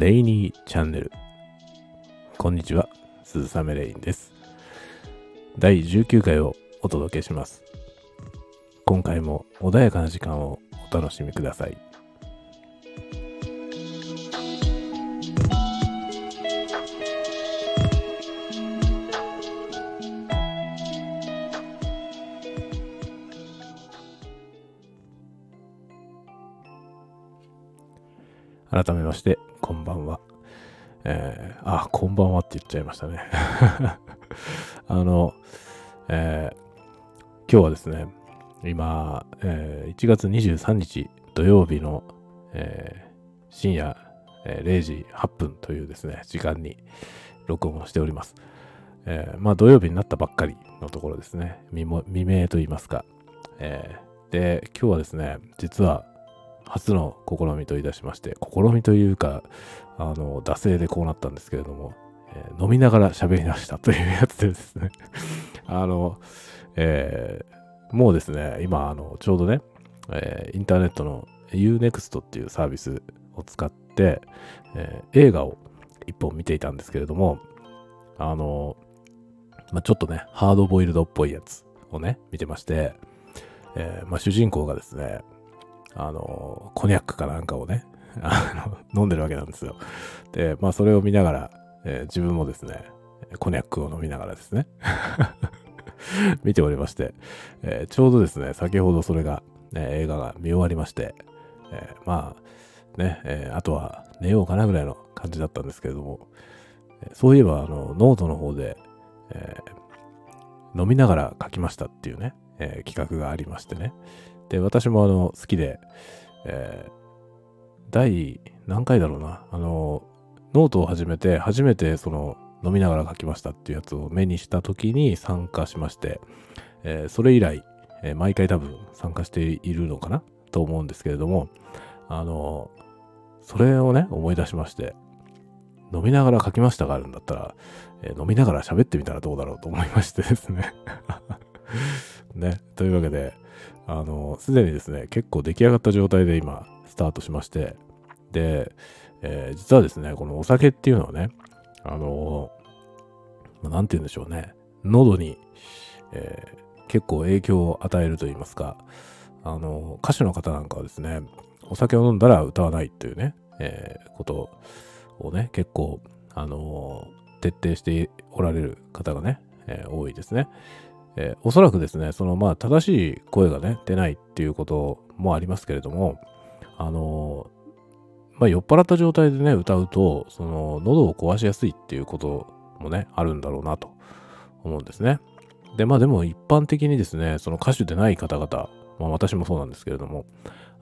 レイニーチャンネル。こんにちは、鈴雨レインです。第19回をお届けします。今回も穏やかな時間をお楽しみください。改めまして、こんばんは。えー、あ、こんばんはって言っちゃいましたね。あの、えー、今日はですね、今、えー、1月23日土曜日の、えー、深夜、えー、0時8分というですね、時間に録音をしております。えー、まあ土曜日になったばっかりのところですね。未明と言いますか。えー、で、今日はですね、実は初の試みといたしまして、試みというか、あの、惰性でこうなったんですけれども、えー、飲みながら喋りましたというやつでですね。あの、えー、もうですね、今、あの、ちょうどね、えー、インターネットの Unext っていうサービスを使って、えー、映画を一本見ていたんですけれども、あの、まあ、ちょっとね、ハードボイルドっぽいやつをね、見てまして、えー、まあ、主人公がですね、あの、コニャックかなんかをね、あの、飲んでるわけなんですよ。で、まあそれを見ながら、えー、自分もですね、コニャックを飲みながらですね、見ておりまして、えー、ちょうどですね、先ほどそれが、ね、映画が見終わりまして、えー、まあ、ね、えあとは寝ようかなぐらいの感じだったんですけれども、そういえば、あの、ノートの方で、え飲みながら書きましたっていうね、え企画がありましてね、で、私もあの、好きで、えー、第何回だろうな、あの、ノートを始めて、初めてその、飲みながら書きましたっていうやつを目にした時に参加しまして、えー、それ以来、えー、毎回多分参加しているのかな？と思うんですけれども、あの、それをね、思い出しまして、飲みながら書きましたがあるんだったら、え、飲みながら喋ってみたらどうだろうと思いましてですね。ね、というわけで、あの、すでにですね、結構出来上がった状態で今、スタートしまして、で、えー、実はですね、このお酒っていうのはね、あの、まあ、なんて言うんでしょうね、喉に、えー、結構影響を与えると言いますか、あの、歌手の方なんかはですね、お酒を飲んだら歌わないというね、えー、ことをね、結構、あの徹底しておられる方がね、え多いですね。えー、おそらくですね、そのまあ正しい声がね、出ないっていうこともありますけれども、あのー、まあ酔っ払った状態でね、歌うと、その喉を壊しやすいっていうこともね、あるんだろうなと思うんですね。で、まあでも一般的にですね、その歌手でない方々、まあ私もそうなんですけれども、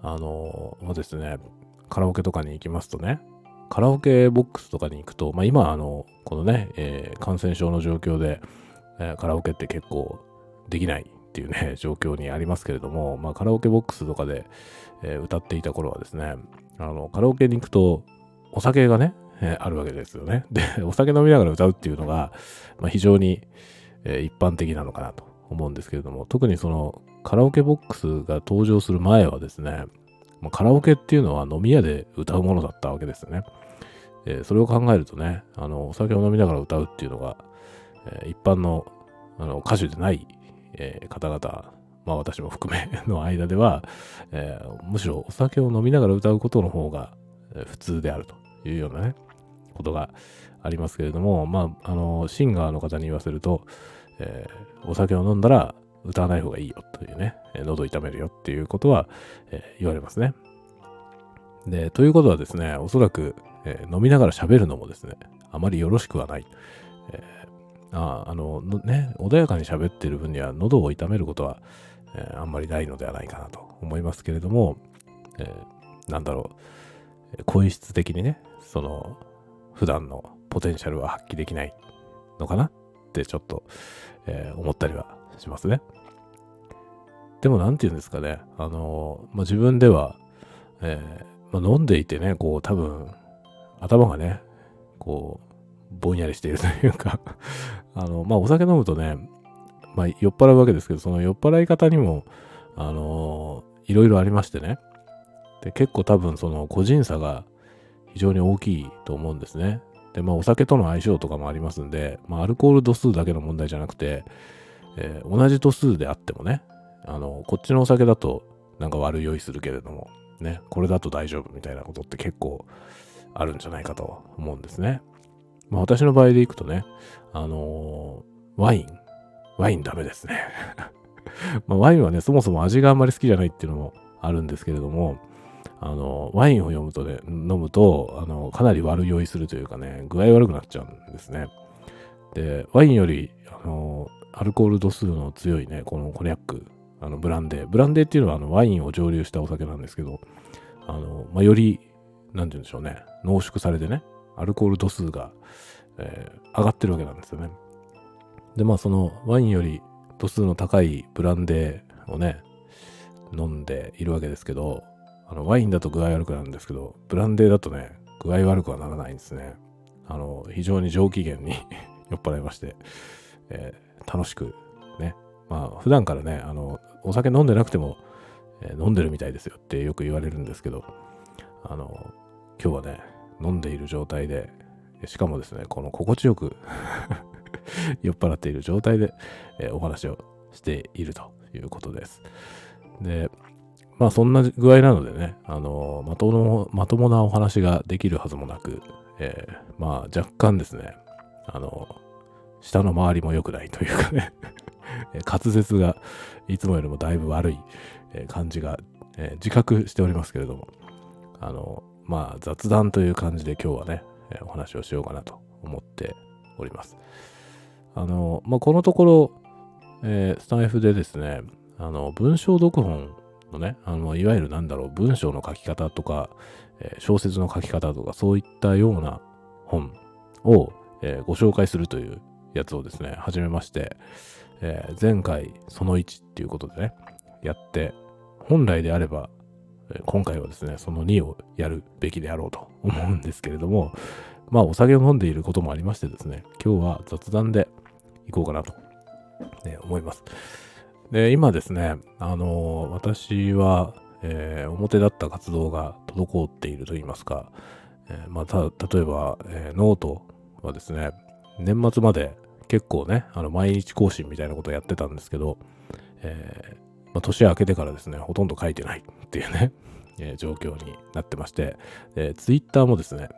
あのー、まあですね、カラオケとかに行きますとね、カラオケボックスとかに行くと、まあ今、あの、このね、えー、感染症の状況で、え、カラオケって結構できないっていうね、状況にありますけれども、まあカラオケボックスとかで、え、歌っていた頃はですね、あの、カラオケに行くとお酒がね、え、あるわけですよね。で、お酒飲みながら歌うっていうのが、まあ、非常に、え、一般的なのかなと思うんですけれども、特にそのカラオケボックスが登場する前はですね、ま、カラオケっていうのは飲み屋で歌うものだったわけですよね。え、それを考えるとね、あの、お酒を飲みながら歌うっていうのが、一般のあの歌手でない、えー、方々、まあ私も含め の間では、えー、むしろお酒を飲みながら歌うことの方が普通であるというようなね、ことがありますけれども、まあ、あの、シンガーの方に言わせると、えー、お酒を飲んだら歌わない方がいいよというね、喉痛めるよっていうことは、え、言われますね。で、ということはですね、おそらく、え、飲みながら喋るのもですね、あまりよろしくはない。えああの、ね、穏やかに喋ってる分には喉を痛めることは、えー、あんまりないのではないかなと思いますけれども、えー、なんだろう、声質的にね、その、普段のポテンシャルは発揮できないのかなってちょっと、えー、思ったりはしますね。でもなんて言うんですかね、あのまあ、自分では、えまあ、飲んでいてね、こう多分、頭がね、こう、ぼんやりしているというか あの、まあ、お酒飲むとね、まあ、酔っ払うわけですけど、その酔っ払い方にも、あのいろいろありましてね。で、結構多分その個人差が非常に大きいと思うんですね。で、まあお酒との相性とかもありますんで、まあアルコール度数だけの問題じゃなくて、えー、同じ度数であってもね、あの、こっちのお酒だとなんか悪酔いするけれども、ね、これだと大丈夫みたいなことって結構あるんじゃないかと思うんですね。まあ私の場合でいくとね、あのー、ワイン、ワインダメですね。まあワインはね、そもそも味があんまり好きじゃないっていうのもあるんですけれども、あの、ワインを読むとね、飲むと、あの、かなり悪酔いするというかね、具合悪くなっちゃうんですね。で、ワインより、あの、アルコール度数の強いね、このコニャック、あの、ブランデー。ブランデーっていうのは、あの、ワインを蒸留したお酒なんですけど、あの、まあ、より、なんて言うんでしょうね、濃縮されてね、アルコール度数が、えー、上がってるわけなんですよね。で、まあ、その、ワインより度数の高いブランデーをね、飲んでいるわけですけど、あの、ワインだと具合悪くなるんですけど、ブランデーだとね、具合悪くはならないんですね。あの、非常に上機嫌に 酔っ払いまして、えー、楽しくね。まあ、普段からね、あの、お酒飲んでなくても、えー、飲んでるみたいですよってよく言われるんですけど、あの、今日はね、飲んでいる状態で、しかもですね、この心地よく 酔っ払っている状態で、えー、お話をしているということです。で、まあそんな具合なのでね、あの、まとも、まともなお話ができるはずもなく、えー、まあ若干ですね、あの、下の周りも良くないというかね 滑舌がいつもよりもだいぶ悪い感じが、自覚しておりますけれども、あの、まあ雑談という感じで今日はね、え、お話をしようかなと思っております。あの、まあこのところ、えー、スタン F でですね、あの、文章読本のね、あの、いわゆるなんだろう、文章の書き方とか、えー、小説の書き方とか、そういったような本を、えー、ご紹介するというやつをですね、始めまして、え、前回その1っていうことでね、やって、本来であれば、今回はですね、その2をやるべきであろうと思うんですけれども、まあお酒を飲んでいることもありましてですね、今日は雑談でいこうかなと、ね、思います。で、今ですね、あのー、私は、えー、表立った活動が滞っていると言いますか、えー、まあ、た、例えば、えノートはですね、年末まで結構ね、あの、毎日更新みたいなことをやってたんですけど、えまあ、年明けてからですね、ほとんど書いてないっていうね、え状況になってまして、えー、ツイッターもですね、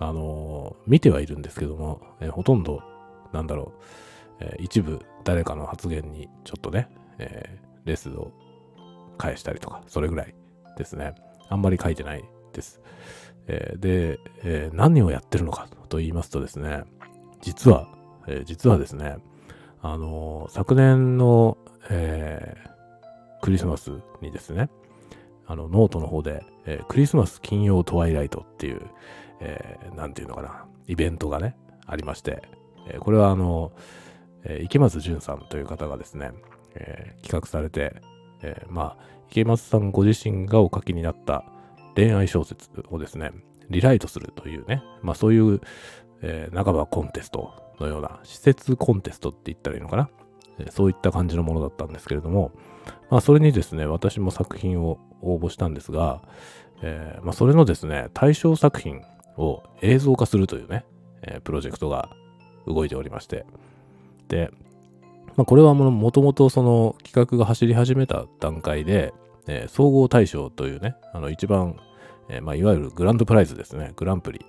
あの見てはいるんですけども、えほとんど、なんだろう、え一部誰かの発言にちょっとね、えー、レスを返したりとか、それぐらいですね。あんまり書いてないです。えー、で、えー、何をやってるのかと言いますとですね、実は、えー、実はですね、あの昨年の、えクリスマスにですね、あの、ノートの方で、えクリスマス金曜トワイライトっていう、えー、なんていうのかな、イベントがね、ありまして、えこれはあの、え池松淳さんという方がですね、えー、企画されて、えー、まあ、池松さんご自身がお書きになった恋愛小説をですね、リライトするというね、まあそういう、えー、半ばコンテストのような、施設コンテストって言ったらいいのかな、えー、そういった感じのものだったんですけれども、まあそれにですね、私も作品を応募したんですが、えー、まあそれのですね、対象作品を映像化するというね、えー、プロジェクトが動いておりまして、で、まあ、これはもともとその企画が走り始めた段階で、えー、総合大賞というね、あの一番、えー、まあ、いわゆるグランドプライズですね、グランプリ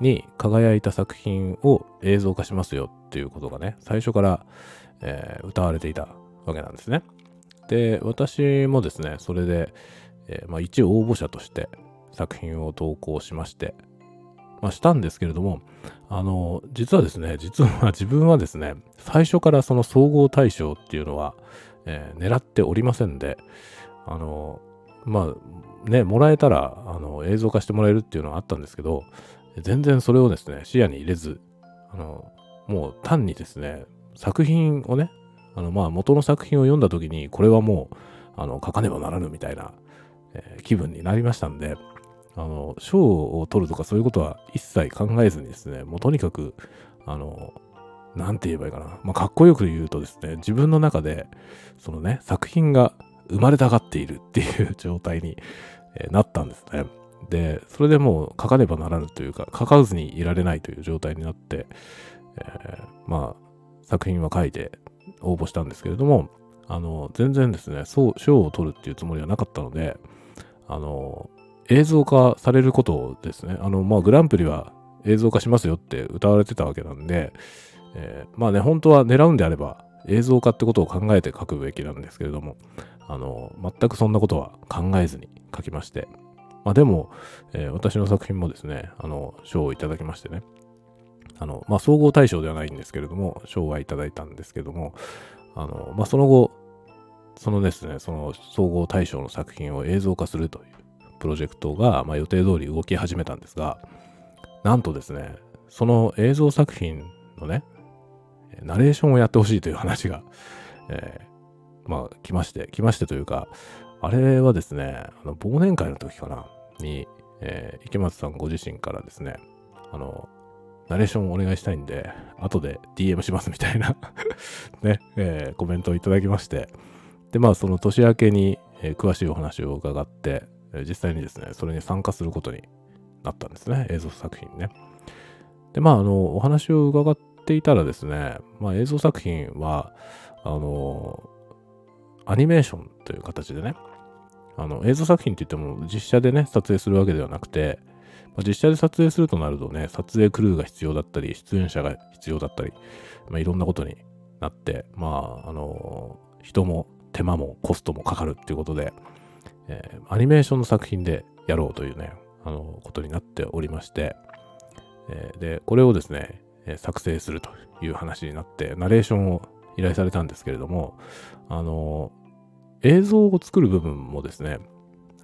に輝いた作品を映像化しますよっていうことがね、最初から、えー、歌われていたわけなんですね。で、私もですね、それで、えまあ、一応応募者として作品を投稿しまして、まあ、したんですけれども、あの、実はですね、実は自分はですね、最初からその総合大賞っていうのは、えー、狙っておりませんで、あの、まあ、ね、もらえたら、あの、映像化してもらえるっていうのはあったんですけど、全然それをですね、視野に入れず、あの、もう単にですね、作品をね、あの、まあ、元の作品を読んだ時に、これはもう、あの、書かねばならぬみたいな、えー、気分になりましたんで、あの、賞を取るとかそういうことは一切考えずにですね、もうとにかく、あの、なんて言えばいいかな。まあ、かっこよく言うとですね、自分の中で、そのね、作品が生まれたがっているっていう 状態に、えなったんですね。で、それでもう書かねばならぬというか、書かずにいられないという状態になって、えー、まあ、作品は書いて応募したんですけれども、あの、全然ですね、そう賞を取るっていうつもりはなかったので、あの、映像化されることをですね、あの、まあ、グランプリは映像化しますよって歌われてたわけなんで、えー、まあね、本当は狙うんであれば映像化ってことを考えて書くべきなんですけれども、あの、全くそんなことは考えずに書きまして、まあでも、えー、私の作品もですね、あの、賞をいただきましてね、あの、まあ総合大賞ではないんですけれども、賞はいただいたんですけども、あの、まあその後、そのですね、その総合大賞の作品を映像化するというプロジェクトが、まあ、予定通り動き始めたんですが、なんとですね、その映像作品のね、ナレーションをやってほしいという話が、えー、まあ、来まして、来ましてというか、あれはですね、あの忘年会の時かな、に、えー、池松さんご自身からですね、あの、ナレーションをお願いしたいんで、後で DM しますみたいな。ね、えー、コメントをいただきまして、で、まあ、その年明けに、えー、詳しいお話を伺って、実際にですね、それに参加することになったんですね、映像作品ね。で、まあ、あの、お話を伺っていたらですね、まあ、映像作品は、あの、アニメーションという形でね、あの、映像作品って言っても実写でね、撮影するわけではなくて、まあ、実写で撮影するとなるとね、撮影クルーが必要だったり、出演者が必要だったり、まあ、いろんなことになって、まあ、あの、人も手間もコストもかかるっていうことで、えー、アニメーションの作品でやろうというね、あの、ことになっておりまして、えー、で、これをですね、作成するという話になって、ナレーションを依頼されたんですけれども、あの、映像を作る部分もですね、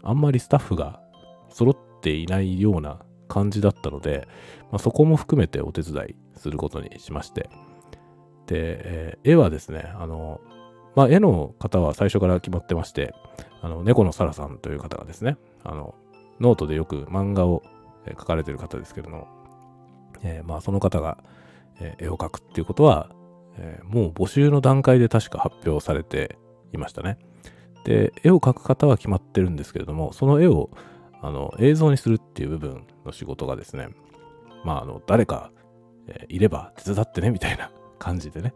あんまりスタッフが揃っていないような感じだったので、まあ、そこも含めてお手伝いすることにしまして、で、えー、絵はですね、あの、まあ、絵の方は最初から決まってまして、あの、猫野サラさんという方がですね、あの、ノートでよく漫画を描かれてる方ですけれども、えー、まあその方が、絵を描くっていうことは、え、もう募集の段階で確か発表されていましたね。で、絵を描く方は決まってるんですけれども、その絵をあの映像にするっていう部分の仕事がですね、まああの誰か、えいれば手伝ってねみたいな 感じでね、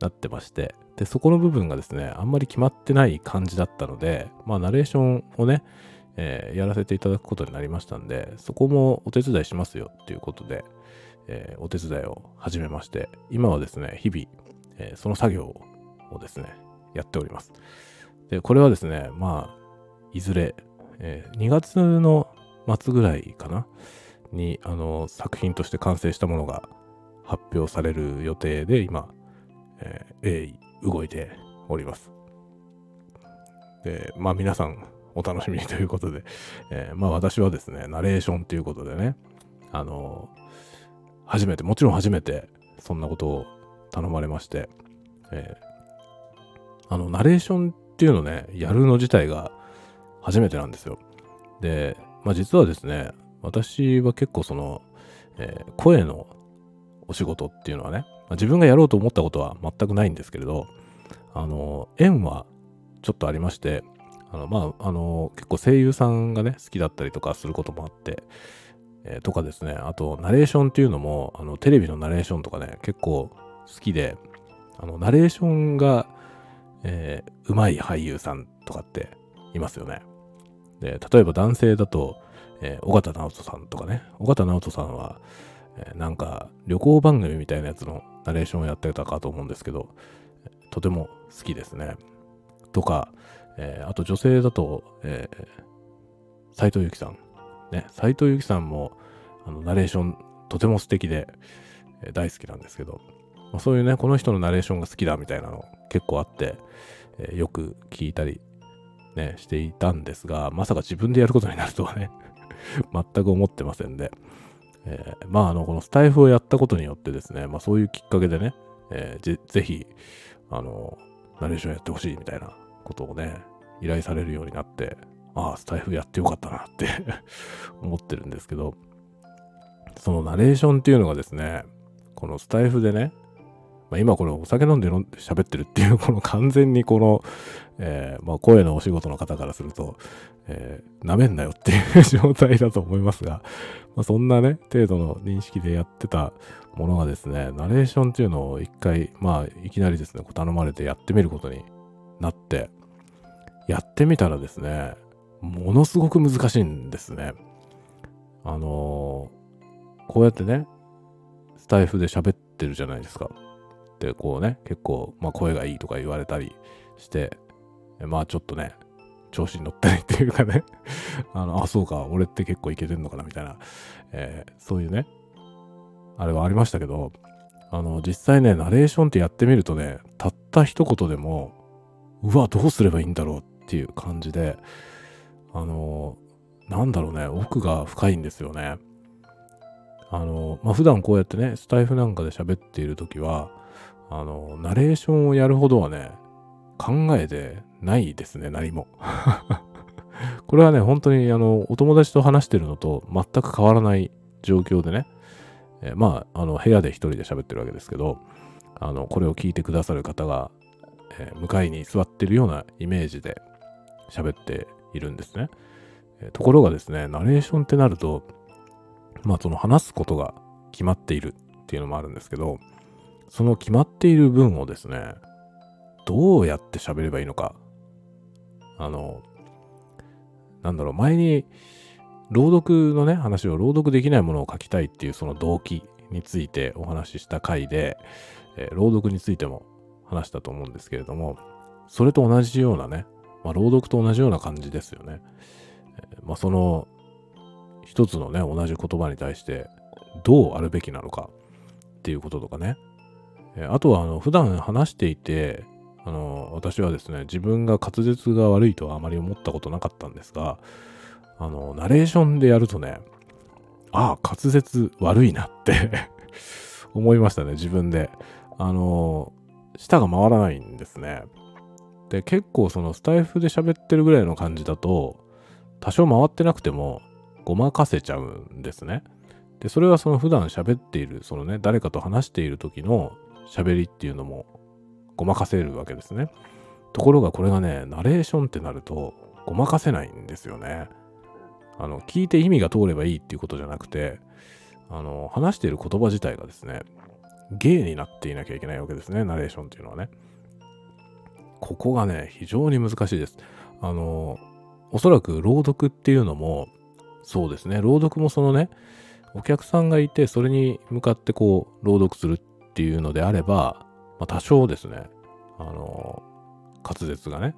なってまして、で、そこの部分がですね、あんまり決まってない感じだったので、まあナレーションをね、えー、やらせていただくことになりましたんで、そこもお手伝いしますよっていうことで、えー、お手伝いを始めまして、今はですね、日々、えー、その作業をですね、やっております。で、これはですね、まあ、いずれ、えー、2月の末ぐらいかな？に、あの、作品として完成したものが発表される予定で、今、えー、鋭意動いております。で、まあ皆さん、お楽しみにということで、えー、まあ私はですね、ナレーションということでね、あの初めて、もちろん初めて、そんなことを頼まれまして、えー、あの、ナレーションっていうのね、やるの自体が初めてなんですよ。で、まあ実はですね、私は結構その、えー、声のお仕事っていうのはね、まあ、自分がやろうと思ったことは全くないんですけれど、あの、縁はちょっとありまして、あの、まあ、あの、結構声優さんがね、好きだったりとかすることもあって、えー、とかですね、あと、ナレーションっていうのも、あの、テレビのナレーションとかね、結構好きで、あの、ナレーションが、えー、うまい俳優さんとかっていますよね。で、例えば男性だと、えー、尾形直人さんとかね、尾形直人さんは、えー、なんか旅行番組みたいなやつのナレーションをやってたかと思うんですけど、とても好きですね。とか、えー、あと女性だと、えー、斉藤由貴さん。ね、斉藤由貴さんも、あの、ナレーションとても素敵で、えー、大好きなんですけど、まあ、そういうね、この人のナレーションが好きだみたいなの結構あって、えー、よく聞いたり、ね、していたんですが、まさか自分でやることになるとはね 全く思ってませんで、えー、まあ、あの、このスタイフをやったことによってですね、まあそういうきっかけでね、えー、ぜぜひ、あの、ナレーションやってほしいみたいなことをね、依頼されるようになって、ああ、スタイフやってよかったなって 思ってるんですけど、そのナレーションっていうのがですね、このスタイフでね、まあ、今これお酒飲んで喋ってるっていう、この完全にこの、えー、まあ、声のお仕事の方からすると、えー、舐めんなよっていう状態だと思いますが、まあ、そんなね、程度の認識でやってたものがですね、ナレーションっていうのを一回、まあ、いきなりですね、こう頼まれてやってみることになって、やってみたらですね、ものすごく難しいんですね。あのー、こうやってね、スタイフで喋ってるじゃないですか。で、こうね、結構、まあ、声がいいとか言われたりして、まあちょっとね、調子に乗ったりっていうかね あの、あ、そうか、俺って結構いけてんのかなみたいな、えー、そういうね、あれはありましたけど、あの、実際ね、ナレーションってやってみるとね、たった一言でも、うわ、どうすればいいんだろうっていう感じで、あの、なんだろうね、奥が深いんですよね。あの、まあ、普段こうやってね、スタイフなんかで喋っているときは、あの、ナレーションをやるほどはね、考えてないですね、何も。これはね、本当にあの、お友達と話してるのと全く変わらない状況でね、え、まあ、あの、部屋で一人で喋ってるわけですけど、あの、これを聞いてくださる方が、えー、向かいに座ってるようなイメージで喋っているんですね。え、ところがですね、ナレーションってなると、まあ、その話すことが決まっているっていうのもあるんですけど、その決まっている分をですね、どうやって喋ればいいのか。あの、なんだろう、前に、朗読のね、話を朗読できないものを書きたいっていうその動機についてお話しした回で、えー、朗読についても話したと思うんですけれども、それと同じようなね、まあ、朗読と同じような感じですよね。えー、まあ、その、一つのね、同じ言葉に対して、どうあるべきなのかっていうこととかね。え、あとは、あの、普段話していて、あの、私はですね、自分が滑舌が悪いとはあまり思ったことなかったんですが、あの、ナレーションでやるとね、ああ、滑舌悪いなって 思いましたね、自分で。あの、舌が回らないんですね。で、結構そのスタイフで喋ってるぐらいの感じだと、多少回ってなくてもごまかせちゃうんですね。で、それはその普段喋っている、そのね、誰かと話している時の喋りっていうのもごまかせるわけですね。ところがこれがね、ナレーションってなると、ごまかせないんですよね。あの、聞いて意味が通ればいいっていうことじゃなくて、あの、話している言葉自体がですね、芸になっていなきゃいけないわけですね、ナレーションっていうのはね。ここがね、非常に難しいです。あの、おそらく朗読っていうのも、そうですね、朗読もそのね、お客さんがいて、それに向かってこう、朗読するっていうのであれば、まあ、多少ですね、あの、滑舌がね、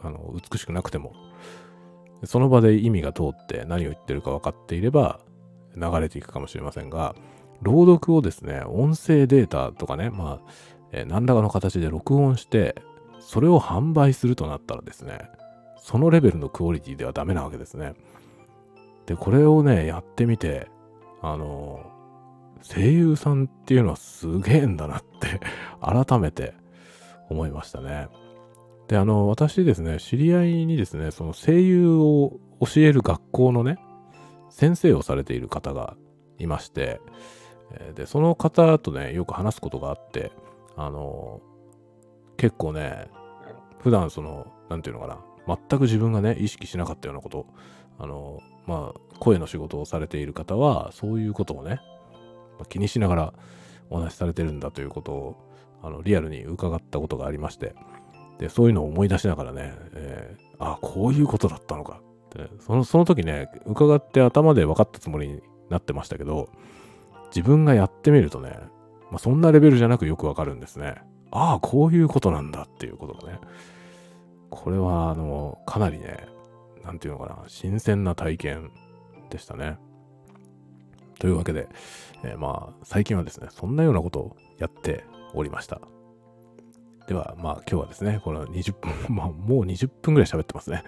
あの、美しくなくても、その場で意味が通って何を言ってるか分かっていれば流れていくかもしれませんが、朗読をですね、音声データとかね、まあ、えー、何らかの形で録音して、それを販売するとなったらですね、そのレベルのクオリティではダメなわけですね。で、これをね、やってみて、あの声優さんっていうのはすげえんだなって 改めて思いましたね。で、あの、私ですね、知り合いにですね、その声優を教える学校のね、先生をされている方がいまして、で、その方とね、よく話すことがあって、あの、結構ね、普段その、なんていうのかな、全く自分がね、意識しなかったようなこと、あの、まあ、声の仕事をされている方は、そういうことをね、気にしながらお話しされてるんだということをあのリアルに伺ったことがありましてでそういうのを思い出しながらね、えー、あこういうことだったのか。ってそのその時ね伺って頭で分かったつもりになってましたけど自分がやってみるとね、まあ、そんなレベルじゃなくよくわかるんですね。ああこういうことなんだっていうことがね。これはあのかなりねなんていうのかな新鮮な体験でしたね。というわけで、えー、まあ、最近はですね、そんなようなことをやっておりました。では、まあ、今日はですね、この20分、まあ、もう20分ぐらい喋ってますね。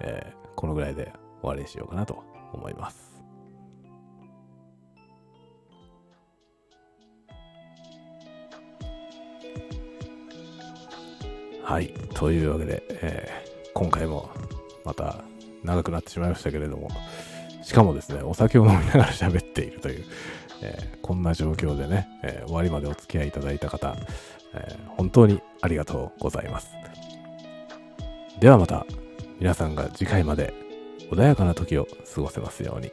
えー、このぐらいで終わりにしようかなと思います。はい。というわけで、えー、今回もまた長くなってしまいましたけれども、しかもですね、お酒を飲みながら喋っているという、えー、こんな状況でね、えー、終わりまでお付き合いいただいた方、えー、本当にありがとうございます。ではまた皆さんが次回まで穏やかな時を過ごせますように。